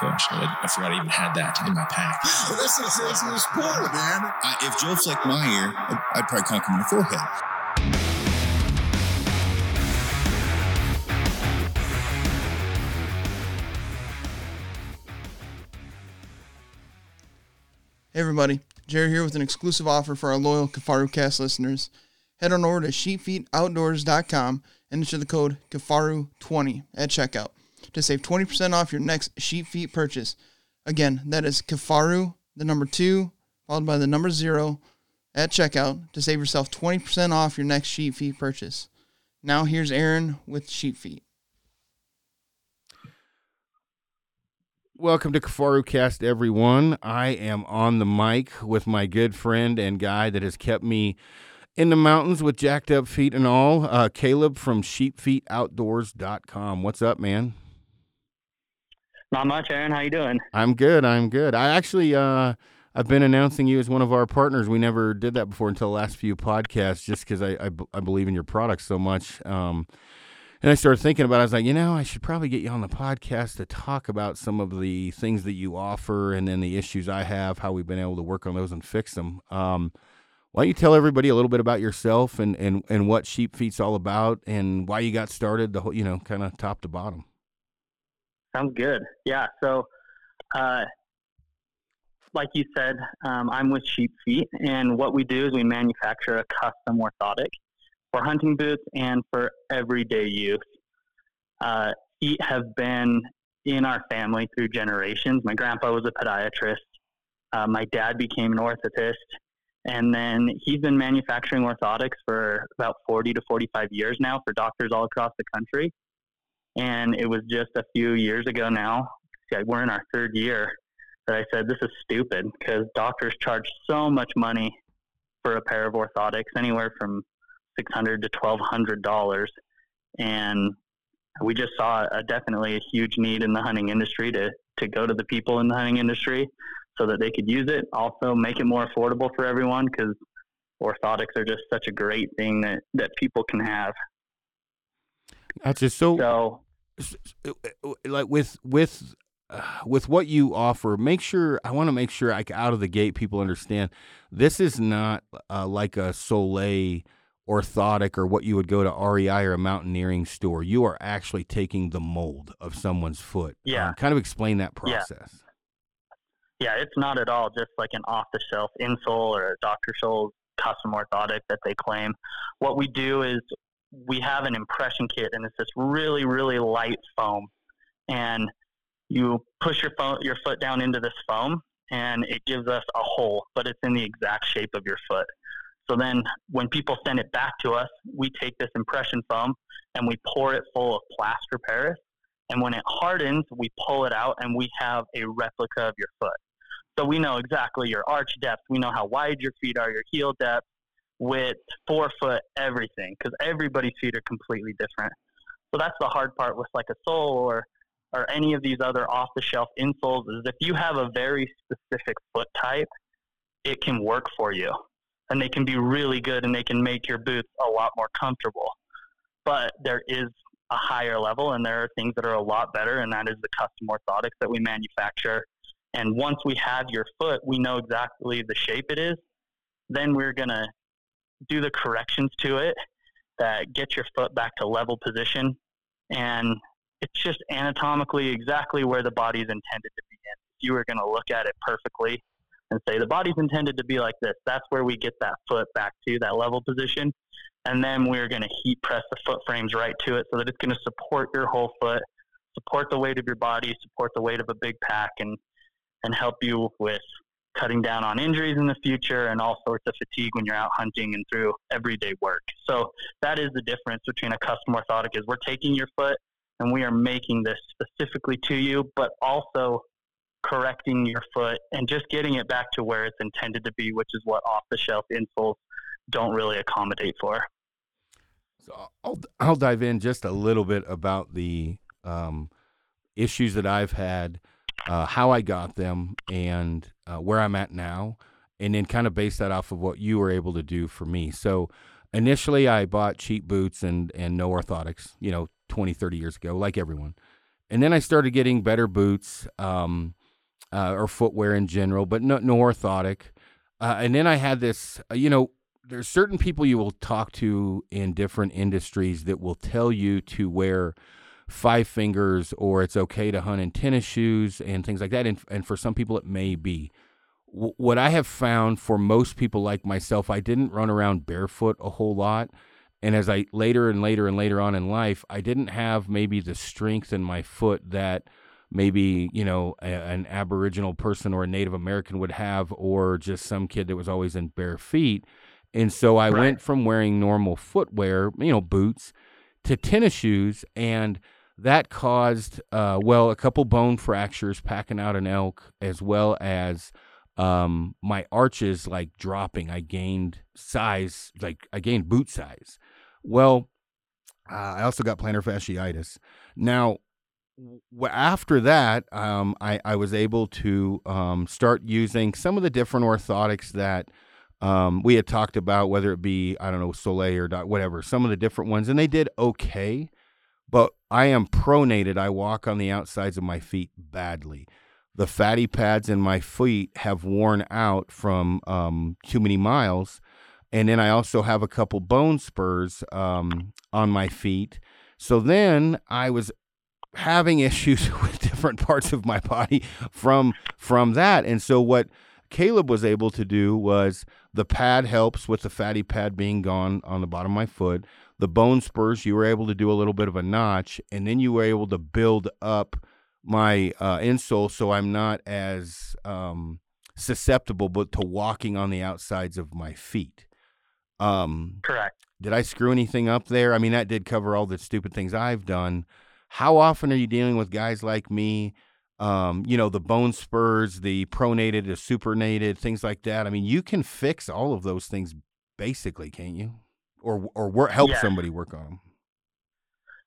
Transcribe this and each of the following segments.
gosh, I, I forgot I even had that in my pack. Well, that's the craziest part, man. I, if Joe flicked my ear, I'd, I'd probably conk him in the forehead. Hey everybody, Jerry here with an exclusive offer for our loyal Kifaru Cast listeners. Head on over to sheepfeetoutdoors.com and enter the code Kifaru20 at checkout to save 20% off your next sheep feet purchase. Again, that is Kifaru, the number two, followed by the number zero at checkout to save yourself 20% off your next sheep feet purchase. Now here's Aaron with sheep feet. Welcome to Kifaru Cast, everyone. I am on the mic with my good friend and guy that has kept me in the mountains with jacked up feet and all, uh, Caleb from sheepfeetoutdoors.com. What's up, man? Not much, Aaron. How you doing? I'm good. I'm good. I actually, uh, I've been announcing you as one of our partners. We never did that before until the last few podcasts, just because I, I, I believe in your product so much. Um, and I started thinking about it. I was like, you know, I should probably get you on the podcast to talk about some of the things that you offer and then the issues I have, how we've been able to work on those and fix them. Um, why don't you tell everybody a little bit about yourself and, and, and what Sheep Feet's all about and why you got started, the whole, you know, kind of top to bottom? Sounds good. Yeah. So, uh, like you said, um, I'm with Sheep Feet, and what we do is we manufacture a custom orthotic for hunting boots and for everyday use. Uh, feet have been in our family through generations. My grandpa was a podiatrist. Uh, my dad became an orthotist. And then he's been manufacturing orthotics for about 40 to 45 years now for doctors all across the country. And it was just a few years ago now, we're in our third year, that I said, this is stupid because doctors charge so much money for a pair of orthotics, anywhere from 600 to 1200 dollars. And we just saw a, definitely a huge need in the hunting industry to to go to the people in the hunting industry so that they could use it. Also make it more affordable for everyone because orthotics are just such a great thing that that people can have. That's just so, so like with with uh, with what you offer, make sure I want to make sure like out of the gate people understand this is not uh, like a Soleil orthotic or what you would go to REI or a mountaineering store. You are actually taking the mold of someone's foot. Yeah. Um, kind of explain that process. Yeah. yeah, it's not at all just like an off the shelf insole or a Dr. Scholl's custom orthotic that they claim. What we do is we have an impression kit and it's this really, really light foam. And you push your, your foot down into this foam and it gives us a hole, but it's in the exact shape of your foot. So then when people send it back to us, we take this impression foam and we pour it full of plaster Paris. And when it hardens, we pull it out and we have a replica of your foot. So we know exactly your arch depth. We know how wide your feet are, your heel depth, width, forefoot, everything, because everybody's feet are completely different. So that's the hard part with like a sole or or any of these other off the shelf insoles is if you have a very specific foot type, it can work for you and they can be really good and they can make your boots a lot more comfortable. But there is a higher level and there are things that are a lot better and that is the custom orthotics that we manufacture. And once we have your foot, we know exactly the shape it is. Then we're going to do the corrections to it that get your foot back to level position and it's just anatomically exactly where the body is intended to be in. If you were going to look at it perfectly, and say the body's intended to be like this. That's where we get that foot back to that level position. And then we're going to heat press the foot frames right to it so that it's going to support your whole foot, support the weight of your body, support the weight of a big pack, and, and help you with cutting down on injuries in the future and all sorts of fatigue when you're out hunting and through everyday work. So that is the difference between a custom orthotic is we're taking your foot and we are making this specifically to you, but also correcting your foot and just getting it back to where it's intended to be, which is what off the shelf insoles don't really accommodate for. So I'll I'll dive in just a little bit about the um, issues that I've had, uh, how I got them, and uh, where I'm at now, and then kind of base that off of what you were able to do for me. So initially, I bought cheap boots and and no orthotics, you know, 20, 30 years ago, like everyone. and then I started getting better boots um, uh, or footwear in general, but no, no orthotic. Uh, and then I had this, uh, you know, there's certain people you will talk to in different industries that will tell you to wear five fingers or it's okay to hunt in tennis shoes and things like that. And, and for some people, it may be. W- what I have found for most people like myself, I didn't run around barefoot a whole lot. And as I later and later and later on in life, I didn't have maybe the strength in my foot that maybe, you know, a, an Aboriginal person or a Native American would have, or just some kid that was always in bare feet. And so I right. went from wearing normal footwear, you know, boots, to tennis shoes. And that caused, uh, well, a couple bone fractures packing out an elk, as well as um, my arches like dropping. I gained size, like I gained boot size. Well, uh, I also got plantar fasciitis. Now, w- after that, um, I, I was able to um, start using some of the different orthotics that um, we had talked about, whether it be, I don't know, Soleil or whatever, some of the different ones, and they did okay. But I am pronated. I walk on the outsides of my feet badly. The fatty pads in my feet have worn out from um, too many miles and then I also have a couple bone spurs um, on my feet. So then I was having issues with different parts of my body from from that, and so what Caleb was able to do was the pad helps with the fatty pad being gone on the bottom of my foot. The bone spurs, you were able to do a little bit of a notch, and then you were able to build up my uh, insole so I'm not as um, susceptible but to walking on the outsides of my feet. Um, Correct. Did I screw anything up there? I mean, that did cover all the stupid things I've done. How often are you dealing with guys like me? Um, you know, the bone spurs, the pronated, the supernated, things like that. I mean, you can fix all of those things basically, can't you? Or or work, help yeah. somebody work on them.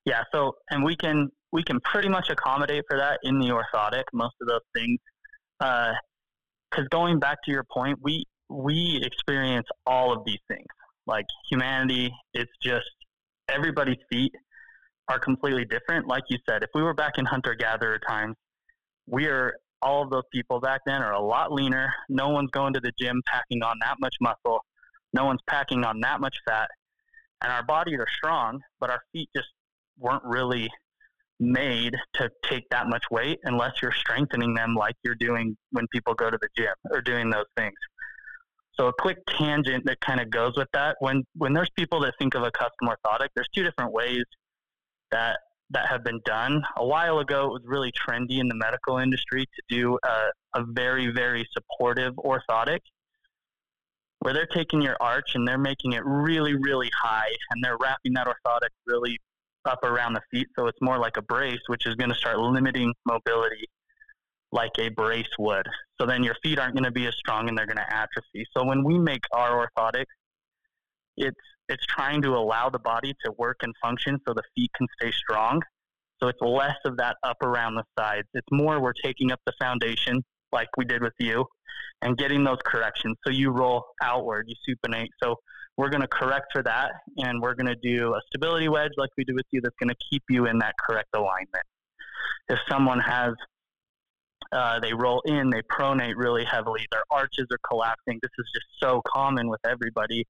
Yeah. So, and we can we can pretty much accommodate for that in the orthotic. Most of those things, because uh, going back to your point, we we experience all of these things like humanity, it's just everybody's feet are completely different. Like you said, if we were back in hunter gatherer times, we are all of those people back then are a lot leaner. No one's going to the gym packing on that much muscle. No one's packing on that much fat. And our bodies are strong, but our feet just weren't really made to take that much weight unless you're strengthening them like you're doing when people go to the gym or doing those things. So a quick tangent that kind of goes with that. When when there's people that think of a custom orthotic, there's two different ways that that have been done. A while ago, it was really trendy in the medical industry to do a, a very very supportive orthotic, where they're taking your arch and they're making it really really high, and they're wrapping that orthotic really up around the feet, so it's more like a brace, which is going to start limiting mobility like a brace would. So then your feet aren't going to be as strong and they're going to atrophy. So when we make our orthotics, it's it's trying to allow the body to work and function so the feet can stay strong. So it's less of that up around the sides. It's more we're taking up the foundation like we did with you and getting those corrections. So you roll outward, you supinate. So we're going to correct for that and we're going to do a stability wedge like we do with you that's going to keep you in that correct alignment. If someone has uh, they roll in, they pronate really heavily. Their arches are collapsing. This is just so common with everybody.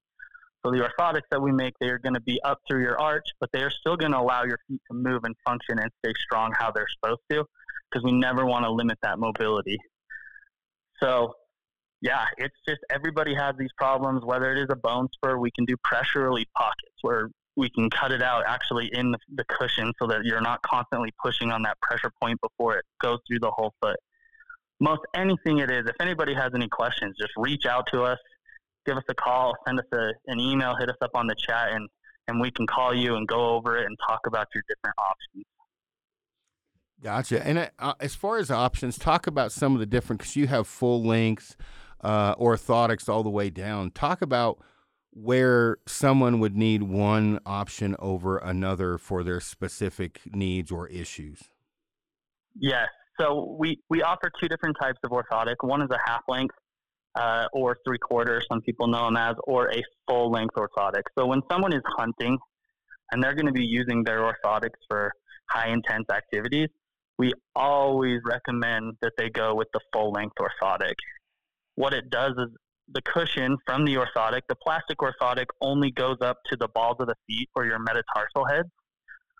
So the orthotics that we make, they are going to be up through your arch, but they are still going to allow your feet to move and function and stay strong how they're supposed to, because we never want to limit that mobility. So, yeah, it's just everybody has these problems. Whether it is a bone spur, we can do pressure relief pockets where we can cut it out actually in the, cushion so that you're not constantly pushing on that pressure point before it goes through the whole foot most anything it is. If anybody has any questions, just reach out to us, give us a call, send us a, an email, hit us up on the chat, and and we can call you and go over it and talk about your different options. Gotcha. And uh, as far as options, talk about some of the different because you have full length uh, orthotics all the way down. Talk about where someone would need one option over another for their specific needs or issues. Yes. So we, we offer two different types of orthotic. One is a half length uh, or three quarter, some people know them as, or a full length orthotic. So when someone is hunting and they're going to be using their orthotics for high intense activities, we always recommend that they go with the full length orthotic. What it does is the cushion from the orthotic, the plastic orthotic only goes up to the balls of the feet or your metatarsal heads,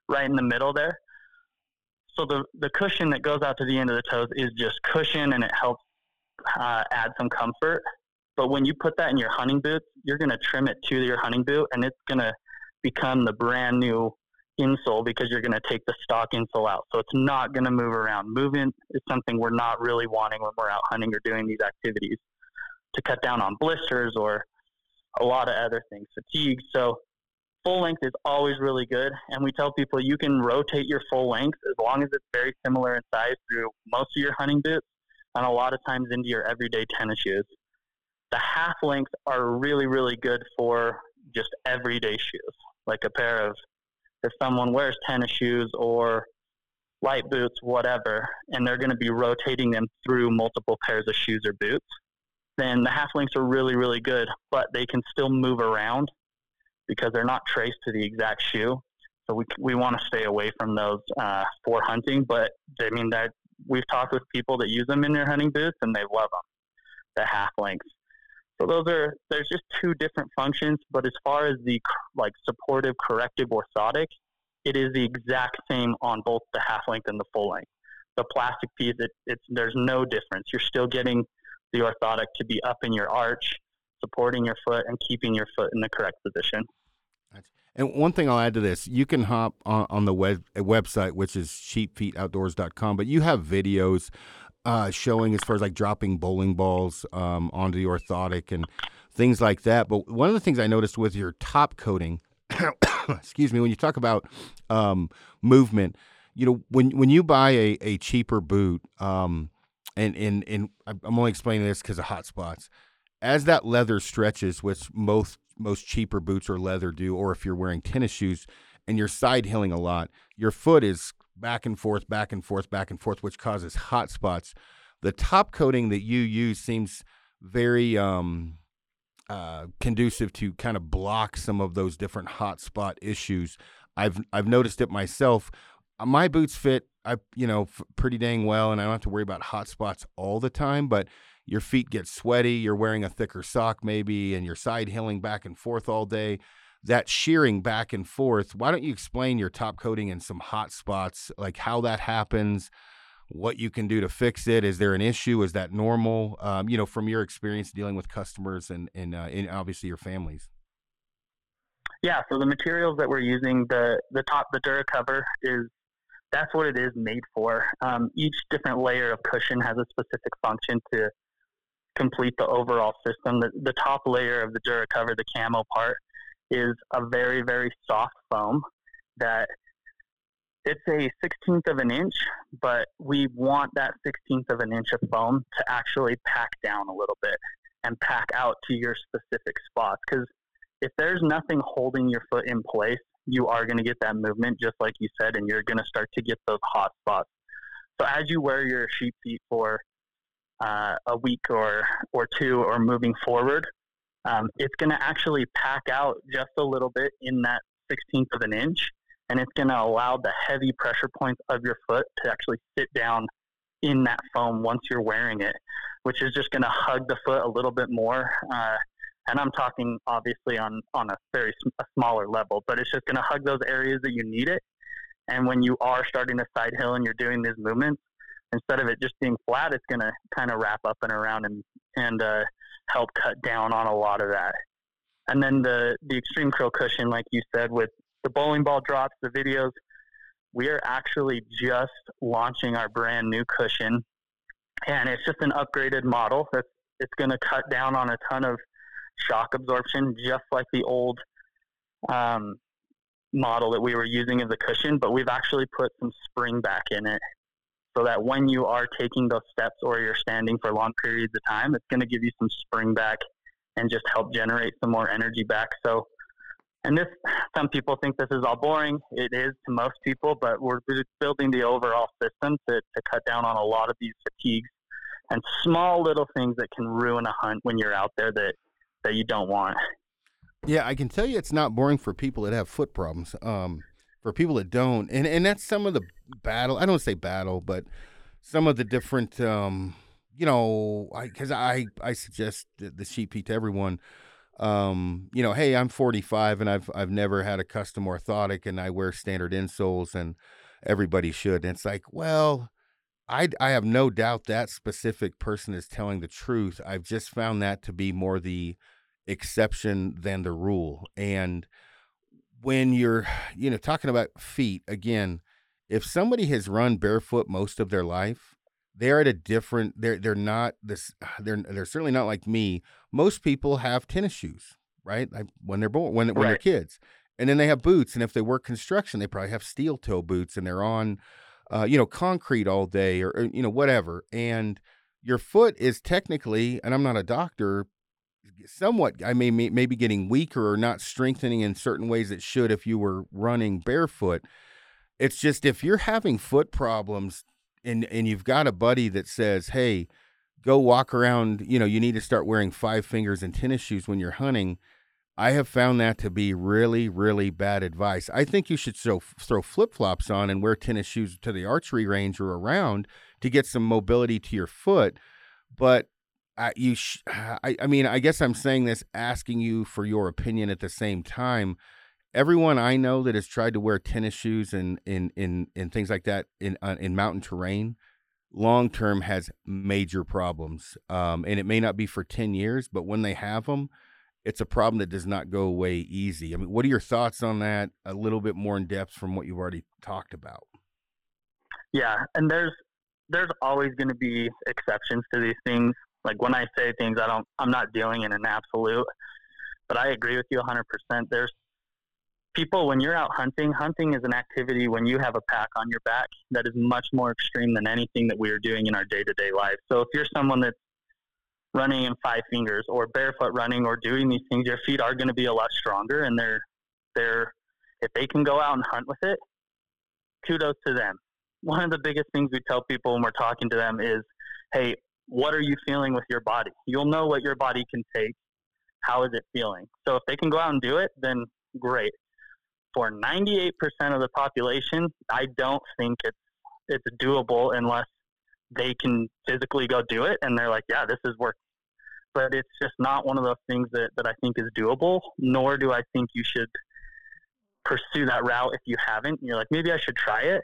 right in the middle there. So the, the cushion that goes out to the end of the toes is just cushion and it helps uh, add some comfort. But when you put that in your hunting boots, you're going to trim it to your hunting boot and it's going to become the brand new insole because you're going to take the stock insole out. So it's not going to move around. Movement is something we're not really wanting when we're out hunting or doing these activities to cut down on blisters or a lot of other things, fatigue. So full length is always really good. And we tell people you can rotate your full length as long as it's very similar in size through most of your hunting boots and a lot of times into your everyday tennis shoes. The half lengths are really, really good for just everyday shoes, like a pair of, if someone wears tennis shoes or light boots, whatever, and they're going to be rotating them through multiple pairs of shoes or boots then the half lengths are really, really good, but they can still move around because they're not traced to the exact shoe. So we, we want to stay away from those uh, for hunting. But I mean, that we've talked with people that use them in their hunting boots and they love them, the half lengths. So those are there's just two different functions. But as far as the like supportive corrective orthotic, it is the exact same on both the half length and the full length. The plastic piece, it, it's there's no difference. You're still getting the orthotic to be up in your arch, supporting your foot and keeping your foot in the correct position. And one thing I'll add to this, you can hop on, on the web, website, which is sheepfeetoutdoors.com, but you have videos uh, showing as far as like dropping bowling balls um, onto the orthotic and things like that. But one of the things I noticed with your top coating, excuse me, when you talk about um, movement, you know, when when you buy a, a cheaper boot, um, and and and I'm only explaining this because of hot spots. As that leather stretches, which most most cheaper boots or leather do, or if you're wearing tennis shoes and you're side hilling a lot, your foot is back and forth, back and forth, back and forth, which causes hot spots. The top coating that you use seems very um, uh, conducive to kind of block some of those different hot spot issues. I've I've noticed it myself. My boots fit I you know f- pretty dang well, and I don't have to worry about hot spots all the time. But your feet get sweaty. You're wearing a thicker sock maybe, and you're side hilling back and forth all day. That shearing back and forth. Why don't you explain your top coating and some hot spots, like how that happens? what you can do to fix it. Is there an issue? Is that normal? Um, you know, from your experience dealing with customers and and, uh, and obviously your families. Yeah, so the materials that we're using, the the top, the Dura cover is that's what it is made for. Um, each different layer of cushion has a specific function to complete the overall system. The, the top layer of the Dura cover, the camo part, is a very, very soft foam that it's a 16th of an inch, but we want that 16th of an inch of foam to actually pack down a little bit and pack out to your specific spots. Because if there's nothing holding your foot in place, you are going to get that movement, just like you said, and you're going to start to get those hot spots. So as you wear your sheep feet for uh, a week or or two, or moving forward, um, it's going to actually pack out just a little bit in that 16th of an inch, and it's going to allow the heavy pressure points of your foot to actually sit down in that foam once you're wearing it, which is just going to hug the foot a little bit more. Uh, and I'm talking obviously on on a very a smaller level, but it's just going to hug those areas that you need it. And when you are starting to side hill and you're doing these movements, instead of it just being flat, it's going to kind of wrap up and around and and uh, help cut down on a lot of that. And then the the extreme curl cushion, like you said, with the bowling ball drops, the videos, we are actually just launching our brand new cushion, and it's just an upgraded model that's it's going to cut down on a ton of shock absorption, just like the old um, model that we were using as a cushion, but we've actually put some spring back in it so that when you are taking those steps or you're standing for long periods of time, it's going to give you some spring back and just help generate some more energy back. So, and this, some people think this is all boring. It is to most people, but we're building the overall system to, to cut down on a lot of these fatigues and small little things that can ruin a hunt when you're out there that that you don't want. Yeah, I can tell you it's not boring for people that have foot problems. Um, for people that don't, and and that's some of the battle. I don't say battle, but some of the different, um, you know, because I, I, suggest the, the sheep feet to everyone. Um, you know, hey, I'm 45 and I've I've never had a custom orthotic, and I wear standard insoles, and everybody should. And it's like, well, I I have no doubt that specific person is telling the truth. I've just found that to be more the exception than the rule, and when you're you know talking about feet again if somebody has run barefoot most of their life they're at a different they're they're not this they're they're certainly not like me. Most people have tennis shoes right? Like when they're born when, when they're kids. And then they have boots and if they work construction they probably have steel toe boots and they're on uh, you know concrete all day or, or you know whatever. And your foot is technically and i'm not a doctor somewhat I may maybe getting weaker or not strengthening in certain ways it should if you were running barefoot. It's just if you're having foot problems and and you've got a buddy that says, "Hey, go walk around, you know, you need to start wearing five fingers and tennis shoes when you're hunting." I have found that to be really, really bad advice. I think you should throw, throw flip flops on and wear tennis shoes to the archery range or around to get some mobility to your foot. But I, you sh- I, I mean, I guess I'm saying this asking you for your opinion at the same time. Everyone I know that has tried to wear tennis shoes and in in in things like that in uh, in mountain terrain, long term has major problems. Um, and it may not be for ten years, but when they have them, it's a problem that does not go away easy. I mean, what are your thoughts on that? A little bit more in depth from what you've already talked about. Yeah, and there's there's always going to be exceptions to these things. Like when I say things, I don't, I'm not dealing in an absolute, but I agree with you 100%. There's people, when you're out hunting, hunting is an activity when you have a pack on your back that is much more extreme than anything that we are doing in our day to day life. So if you're someone that's running in five fingers or barefoot running or doing these things, your feet are going to be a lot stronger and they're, they're, if they can go out and hunt with it, kudos to them. One of the biggest things we tell people when we're talking to them is, hey, what are you feeling with your body? You'll know what your body can take. How is it feeling? So if they can go out and do it, then great. For 98% of the population, I don't think it's it's doable unless they can physically go do it and they're like, yeah, this is working. But it's just not one of those things that, that I think is doable, nor do I think you should pursue that route if you haven't. You're like, maybe I should try it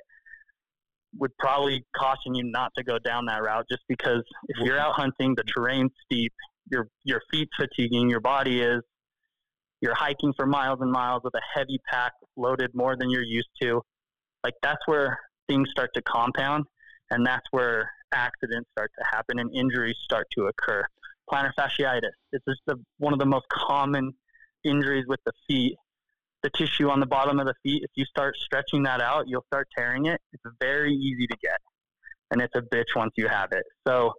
would probably caution you not to go down that route just because if you're out hunting, the terrain's steep, your your feet fatiguing, your body is. You're hiking for miles and miles with a heavy pack loaded more than you're used to. Like that's where things start to compound, and that's where accidents start to happen and injuries start to occur. Plantar fasciitis. This is the one of the most common injuries with the feet the tissue on the bottom of the feet, if you start stretching that out, you'll start tearing it. It's very easy to get, and it's a bitch once you have it. So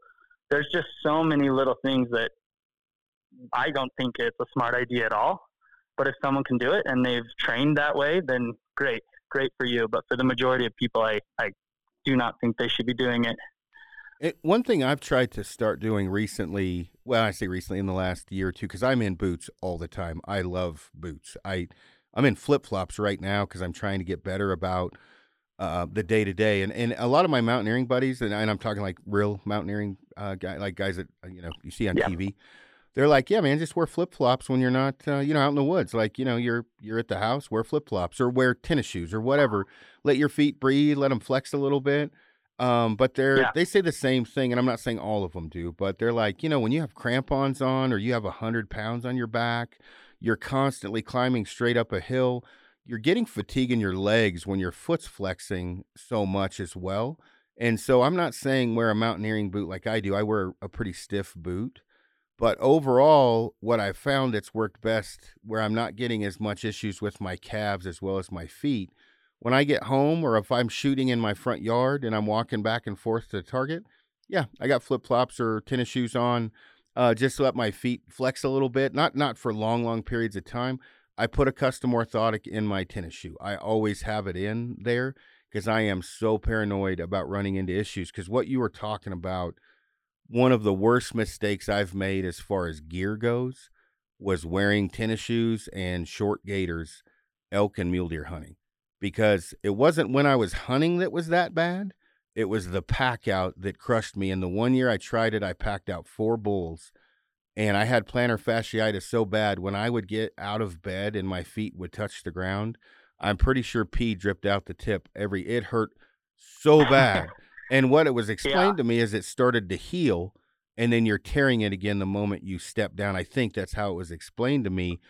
there's just so many little things that I don't think it's a smart idea at all. But if someone can do it and they've trained that way, then great, great for you. But for the majority of people, I, I do not think they should be doing it. It, one thing I've tried to start doing recently, well, I say recently in the last year or two, because I'm in boots all the time. I love boots. I I'm in flip flops right now because I'm trying to get better about uh, the day to day. And and a lot of my mountaineering buddies, and, and I'm talking like real mountaineering uh, guy, like guys that uh, you know you see on yeah. TV. They're like, yeah, man, just wear flip flops when you're not, uh, you know, out in the woods. Like, you know, you're you're at the house, wear flip flops or wear tennis shoes or whatever. Let your feet breathe, let them flex a little bit. Um, but they're yeah. they say the same thing, and I'm not saying all of them do, but they're like, you know, when you have crampons on or you have a hundred pounds on your back, you're constantly climbing straight up a hill. You're getting fatigue in your legs when your foot's flexing so much as well. And so I'm not saying wear a mountaineering boot like I do. I wear a pretty stiff boot. But overall, what I've found that's worked best where I'm not getting as much issues with my calves as well as my feet. When I get home or if I'm shooting in my front yard and I'm walking back and forth to target, yeah, I got flip flops or tennis shoes on uh, just let my feet flex a little bit. Not not for long, long periods of time. I put a custom orthotic in my tennis shoe. I always have it in there because I am so paranoid about running into issues. Because what you were talking about, one of the worst mistakes I've made as far as gear goes was wearing tennis shoes and short gaiters elk and mule deer hunting. because it wasn't when I was hunting that was that bad. It was the pack out that crushed me. And the one year I tried it, I packed out four bulls and I had plantar fasciitis so bad when I would get out of bed and my feet would touch the ground, I'm pretty sure pee dripped out the tip every it hurt so bad. and what it was explained yeah. to me is it started to heal and then you're tearing it again the moment you step down. I think that's how it was explained to me.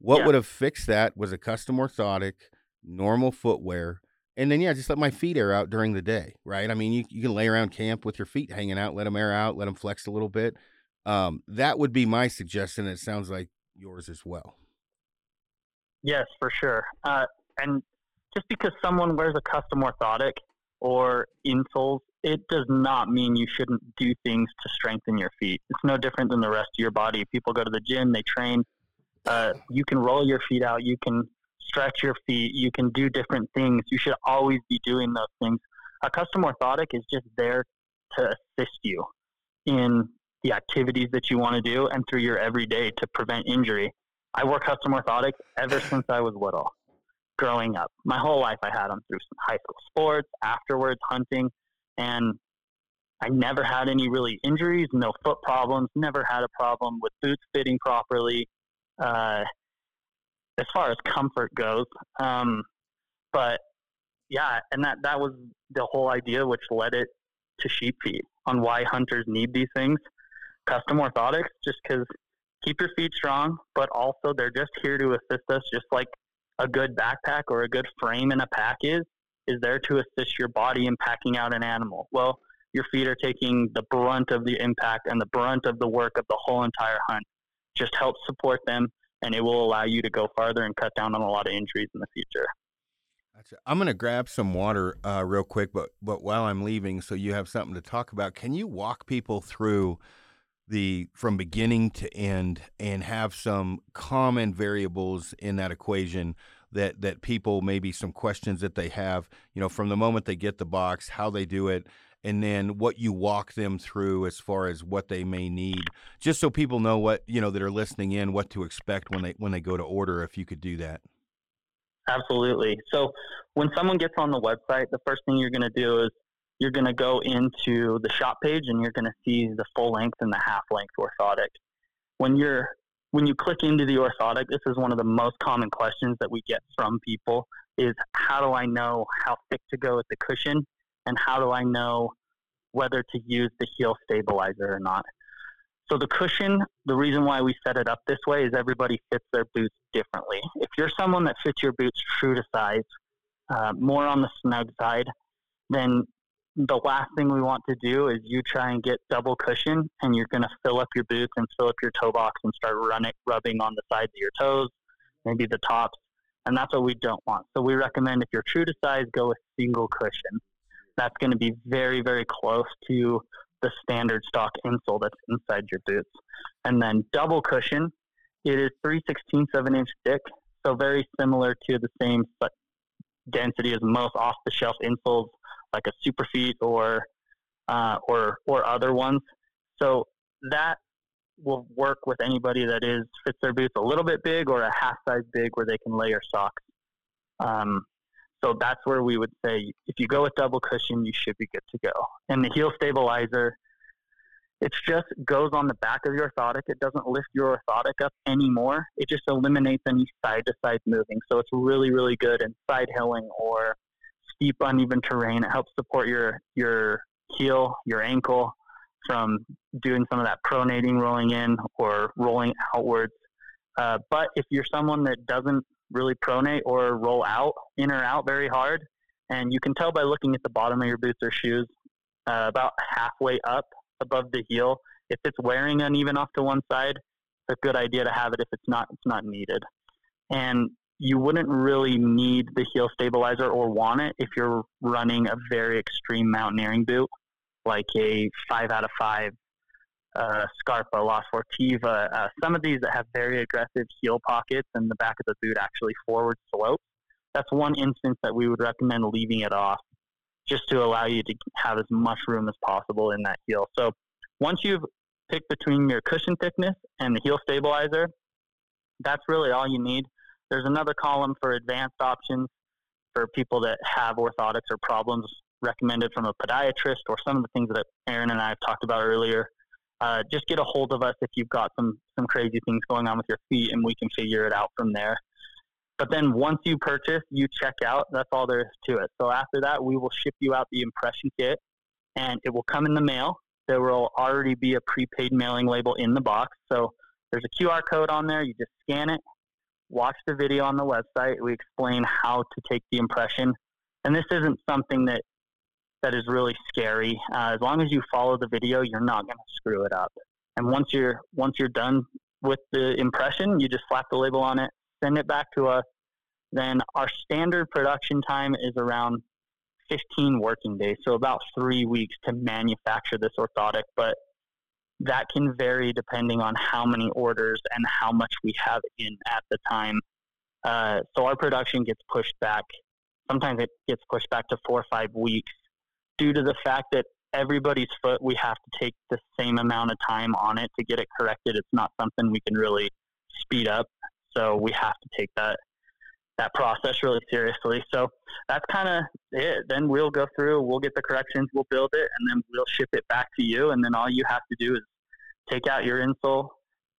What yeah. would have fixed that was a custom orthotic, normal footwear, and then yeah, just let my feet air out during the day, right? I mean, you you can lay around camp with your feet hanging out, let them air out, let them flex a little bit. Um, that would be my suggestion. It sounds like yours as well. Yes, for sure. Uh, and just because someone wears a custom orthotic or insoles, it does not mean you shouldn't do things to strengthen your feet. It's no different than the rest of your body. People go to the gym, they train. Uh, you can roll your feet out. You can stretch your feet. You can do different things. You should always be doing those things. A custom orthotic is just there to assist you in the activities that you want to do and through your everyday to prevent injury. I wore custom orthotics ever since I was little, growing up. My whole life I had them through high school sports, afterwards hunting, and I never had any really injuries, no foot problems, never had a problem with boots fitting properly. Uh, as far as comfort goes. Um, but yeah, and that that was the whole idea, which led it to sheep feet on why hunters need these things. Custom orthotics, just because keep your feet strong, but also they're just here to assist us, just like a good backpack or a good frame in a pack is, is there to assist your body in packing out an animal. Well, your feet are taking the brunt of the impact and the brunt of the work of the whole entire hunt. Just help support them and it will allow you to go farther and cut down on a lot of injuries in the future. I'm going to grab some water uh, real quick, but but while I'm leaving, so you have something to talk about. Can you walk people through the from beginning to end and have some common variables in that equation that that people maybe some questions that they have, you know, from the moment they get the box, how they do it, and then what you walk them through as far as what they may need just so people know what you know that are listening in what to expect when they when they go to order if you could do that. Absolutely. So when someone gets on the website the first thing you're going to do is you're going to go into the shop page and you're going to see the full length and the half length orthotic. When you're when you click into the orthotic this is one of the most common questions that we get from people is how do i know how thick to go with the cushion and how do I know whether to use the heel stabilizer or not. So the cushion, the reason why we set it up this way is everybody fits their boots differently. If you're someone that fits your boots true to size, uh, more on the snug side, then the last thing we want to do is you try and get double cushion and you're going to fill up your boots and fill up your toe box and start running, rubbing on the sides of your toes, maybe the tops. And that's what we don't want. So we recommend if you're true to size, go with single cushion that's going to be very, very close to the standard stock insole that's inside your boots. And then double cushion, it is 3 16 of an inch thick, so very similar to the same but density as most off the shelf insoles like a Superfeet or uh, or or other ones. So that will work with anybody that is fits their boots a little bit big or a half size big where they can layer socks. Um, so that's where we would say if you go with double cushion, you should be good to go. And the heel stabilizer, it just goes on the back of your orthotic. It doesn't lift your orthotic up anymore. It just eliminates any side to side moving. So it's really, really good in side hilling or steep, uneven terrain. It helps support your your heel, your ankle from doing some of that pronating, rolling in or rolling outwards. Uh, but if you're someone that doesn't really pronate or roll out, in or out very hard. And you can tell by looking at the bottom of your boots or shoes, uh, about halfway up above the heel. If it's wearing uneven off to one side, it's a good idea to have it. If it's not, it's not needed. And you wouldn't really need the heel stabilizer or want it if you're running a very extreme mountaineering boot, like a five out of five uh, Scarpa, La Sportiva, uh, some of these that have very aggressive heel pockets and the back of the boot actually forward slopes. That's one instance that we would recommend leaving it off just to allow you to have as much room as possible in that heel. So once you've picked between your cushion thickness and the heel stabilizer, that's really all you need. There's another column for advanced options. for people that have orthotics or problems recommended from a podiatrist or some of the things that Aaron and I have talked about earlier. Uh, just get a hold of us if you've got some some crazy things going on with your feet, and we can figure it out from there. But then once you purchase, you check out. That's all there is to it. So after that, we will ship you out the impression kit, and it will come in the mail. There will already be a prepaid mailing label in the box. So there's a QR code on there. You just scan it, watch the video on the website. We explain how to take the impression, and this isn't something that that is really scary. Uh, as long as you follow the video, you're not going to screw it up. And once you're once you're done with the impression, you just slap the label on it, send it back to us. Then our standard production time is around 15 working days, so about three weeks to manufacture this orthotic. But that can vary depending on how many orders and how much we have in at the time. Uh, so our production gets pushed back. Sometimes it gets pushed back to four or five weeks due to the fact that everybody's foot, we have to take the same amount of time on it to get it corrected. It's not something we can really speed up. So we have to take that that process really seriously. So that's kind of it. Then we'll go through, we'll get the corrections, we'll build it, and then we'll ship it back to you. And then all you have to do is take out your insole,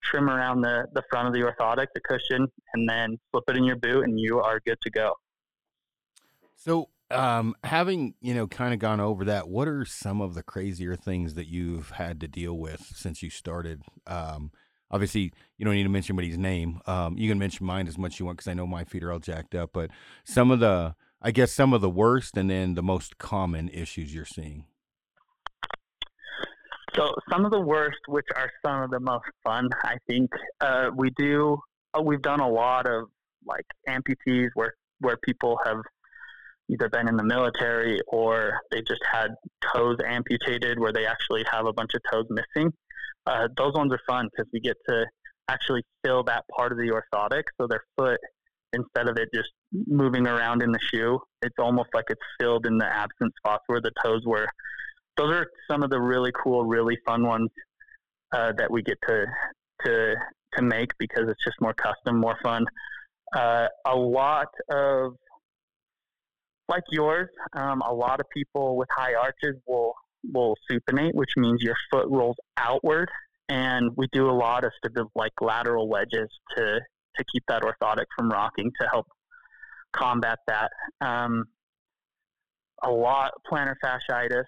trim around the, the front of the orthotic, the cushion, and then slip it in your boot, and you are good to go. So um, having you know kind of gone over that, what are some of the crazier things that you've had to deal with since you started? Um, obviously, you don't need to mention anybody's name. Um, you can mention mine as much as you want because I know my feet are all jacked up. But some of the, I guess, some of the worst and then the most common issues you're seeing. So some of the worst, which are some of the most fun, I think uh, we do. Uh, we've done a lot of like amputees where where people have either been in the military or they just had toes amputated where they actually have a bunch of toes missing. Uh, those ones are fun because we get to actually fill that part of the orthotic. So their foot, instead of it just moving around in the shoe, it's almost like it's filled in the absent spots where the toes were. Those are some of the really cool, really fun ones uh, that we get to to to make because it's just more custom, more fun. Uh, a lot of like yours, um, a lot of people with high arches will will supinate, which means your foot rolls outward, and we do a lot of stability, like lateral wedges to to keep that orthotic from rocking to help combat that. Um, a lot plantar fasciitis.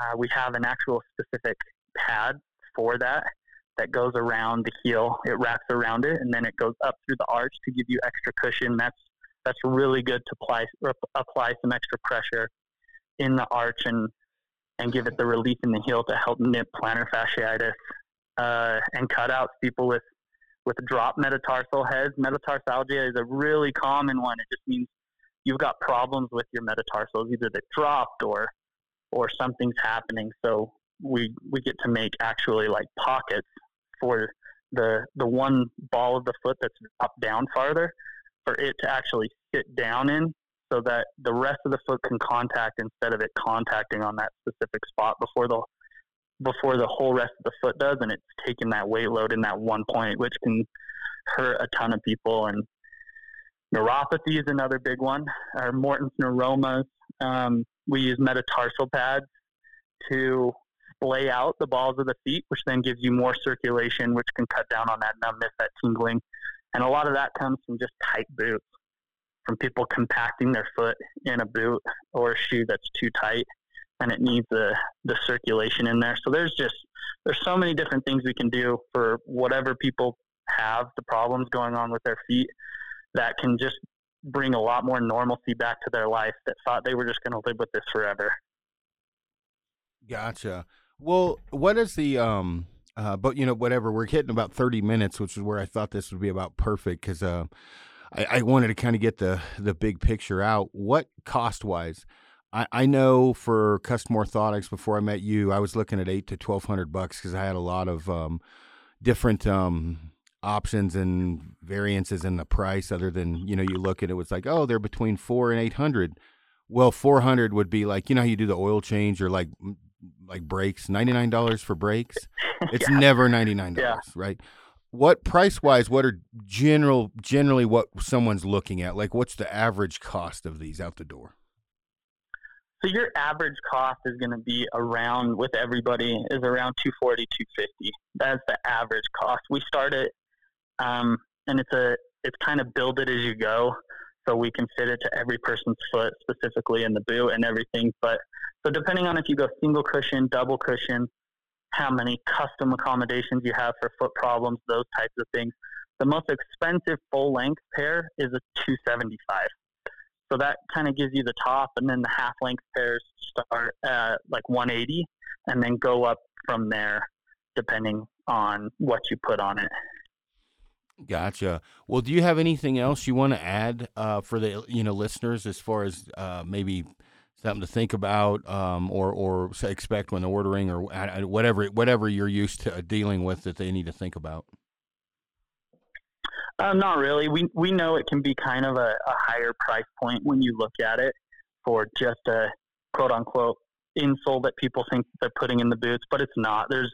Uh, we have an actual specific pad for that that goes around the heel. It wraps around it, and then it goes up through the arch to give you extra cushion. That's that's really good to apply apply some extra pressure in the arch and and give it the relief in the heel to help nip plantar fasciitis uh, and cut out people with with drop metatarsal heads. Metatarsalgia is a really common one. It just means you've got problems with your metatarsals, either they dropped or or something's happening. So we we get to make actually like pockets for the the one ball of the foot that's up down farther for it to actually sit down in so that the rest of the foot can contact instead of it contacting on that specific spot before the before the whole rest of the foot does and it's taking that weight load in that one point which can hurt a ton of people. And neuropathy is another big one or morton's neuromas. Um, we use metatarsal pads to splay out the balls of the feet which then gives you more circulation which can cut down on that numbness that tingling and a lot of that comes from just tight boots, from people compacting their foot in a boot or a shoe that's too tight and it needs the, the circulation in there. So there's just, there's so many different things we can do for whatever people have the problems going on with their feet that can just bring a lot more normalcy back to their life that thought they were just going to live with this forever. Gotcha. Well, what is the um uh, but you know, whatever. We're hitting about thirty minutes, which is where I thought this would be about perfect because uh, I, I, wanted to kind of get the the big picture out. What cost wise? I, I know for custom orthotics before I met you, I was looking at eight to twelve hundred bucks because I had a lot of um, different um, options and variances in the price. Other than you know, you look at it, was like oh, they're between four and eight hundred. Well, four hundred would be like you know how you do the oil change or like like brakes, ninety nine dollars for brakes. It's yeah. never ninety nine dollars, yeah. right? what price wise? What are general generally what someone's looking at? Like, what's the average cost of these out the door? So your average cost is going to be around with everybody is around 240, 250. That's the average cost. We start it, um, and it's a it's kind of build it as you go, so we can fit it to every person's foot specifically in the boot and everything. But so depending on if you go single cushion, double cushion, how many custom accommodations you have for foot problems, those types of things. The most expensive full length pair is a 275. So that kind of gives you the top, and then the half length pairs start at like 180, and then go up from there, depending on what you put on it. Gotcha. Well, do you have anything else you want to add uh, for the you know listeners as far as uh, maybe something to think about um, or or expect when ordering or whatever whatever you're used to dealing with that they need to think about? Um, not really. We we know it can be kind of a, a higher price point when you look at it for just a quote unquote insole that people think they're putting in the boots, but it's not. There's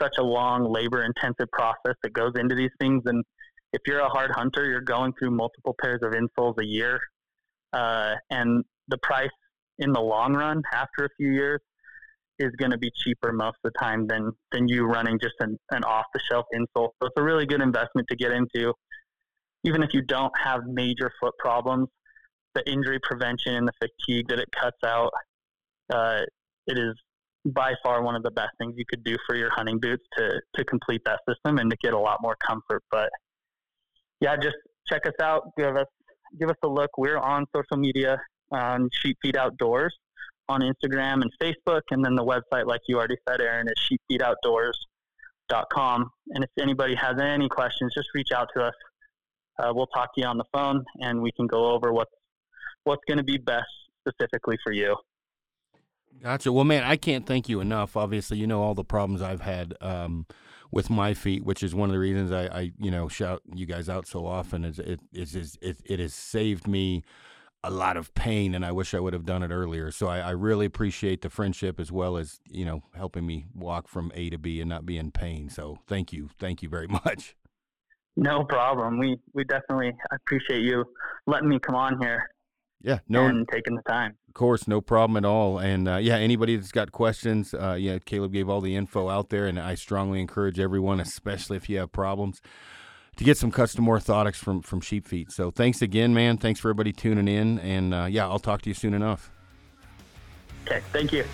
such a long labor intensive process that goes into these things and if you're a hard hunter you're going through multiple pairs of insoles a year uh, and the price in the long run after a few years is going to be cheaper most of the time than than you running just an, an off the shelf insole. So it's a really good investment to get into, even if you don't have major foot problems. The injury prevention and the fatigue that it cuts out, uh, it is by far one of the best things you could do for your hunting boots to to complete that system and to get a lot more comfort. But yeah, just check us out. Give us give us a look. We're on social media on Sheep Feet Outdoors on Instagram and Facebook. And then the website, like you already said, Aaron, is sheepfeetoutdoors.com. And if anybody has any questions, just reach out to us. Uh, we'll talk to you on the phone and we can go over what's, what's going to be best specifically for you. Gotcha. Well, man, I can't thank you enough. Obviously, you know all the problems I've had um, with my feet, which is one of the reasons I, I, you know, shout you guys out so often. Is it is it, it has saved me a lot of pain, and I wish I would have done it earlier. So I, I, really appreciate the friendship as well as you know helping me walk from A to B and not be in pain. So thank you, thank you very much. No problem. We we definitely appreciate you letting me come on here. Yeah, no, and taking the time. Of course, no problem at all. And uh, yeah, anybody that's got questions, uh, yeah, Caleb gave all the info out there, and I strongly encourage everyone, especially if you have problems to get some custom orthotics from from Sheep Feet. So thanks again, man. Thanks for everybody tuning in, and uh, yeah, I'll talk to you soon enough. Okay, thank you.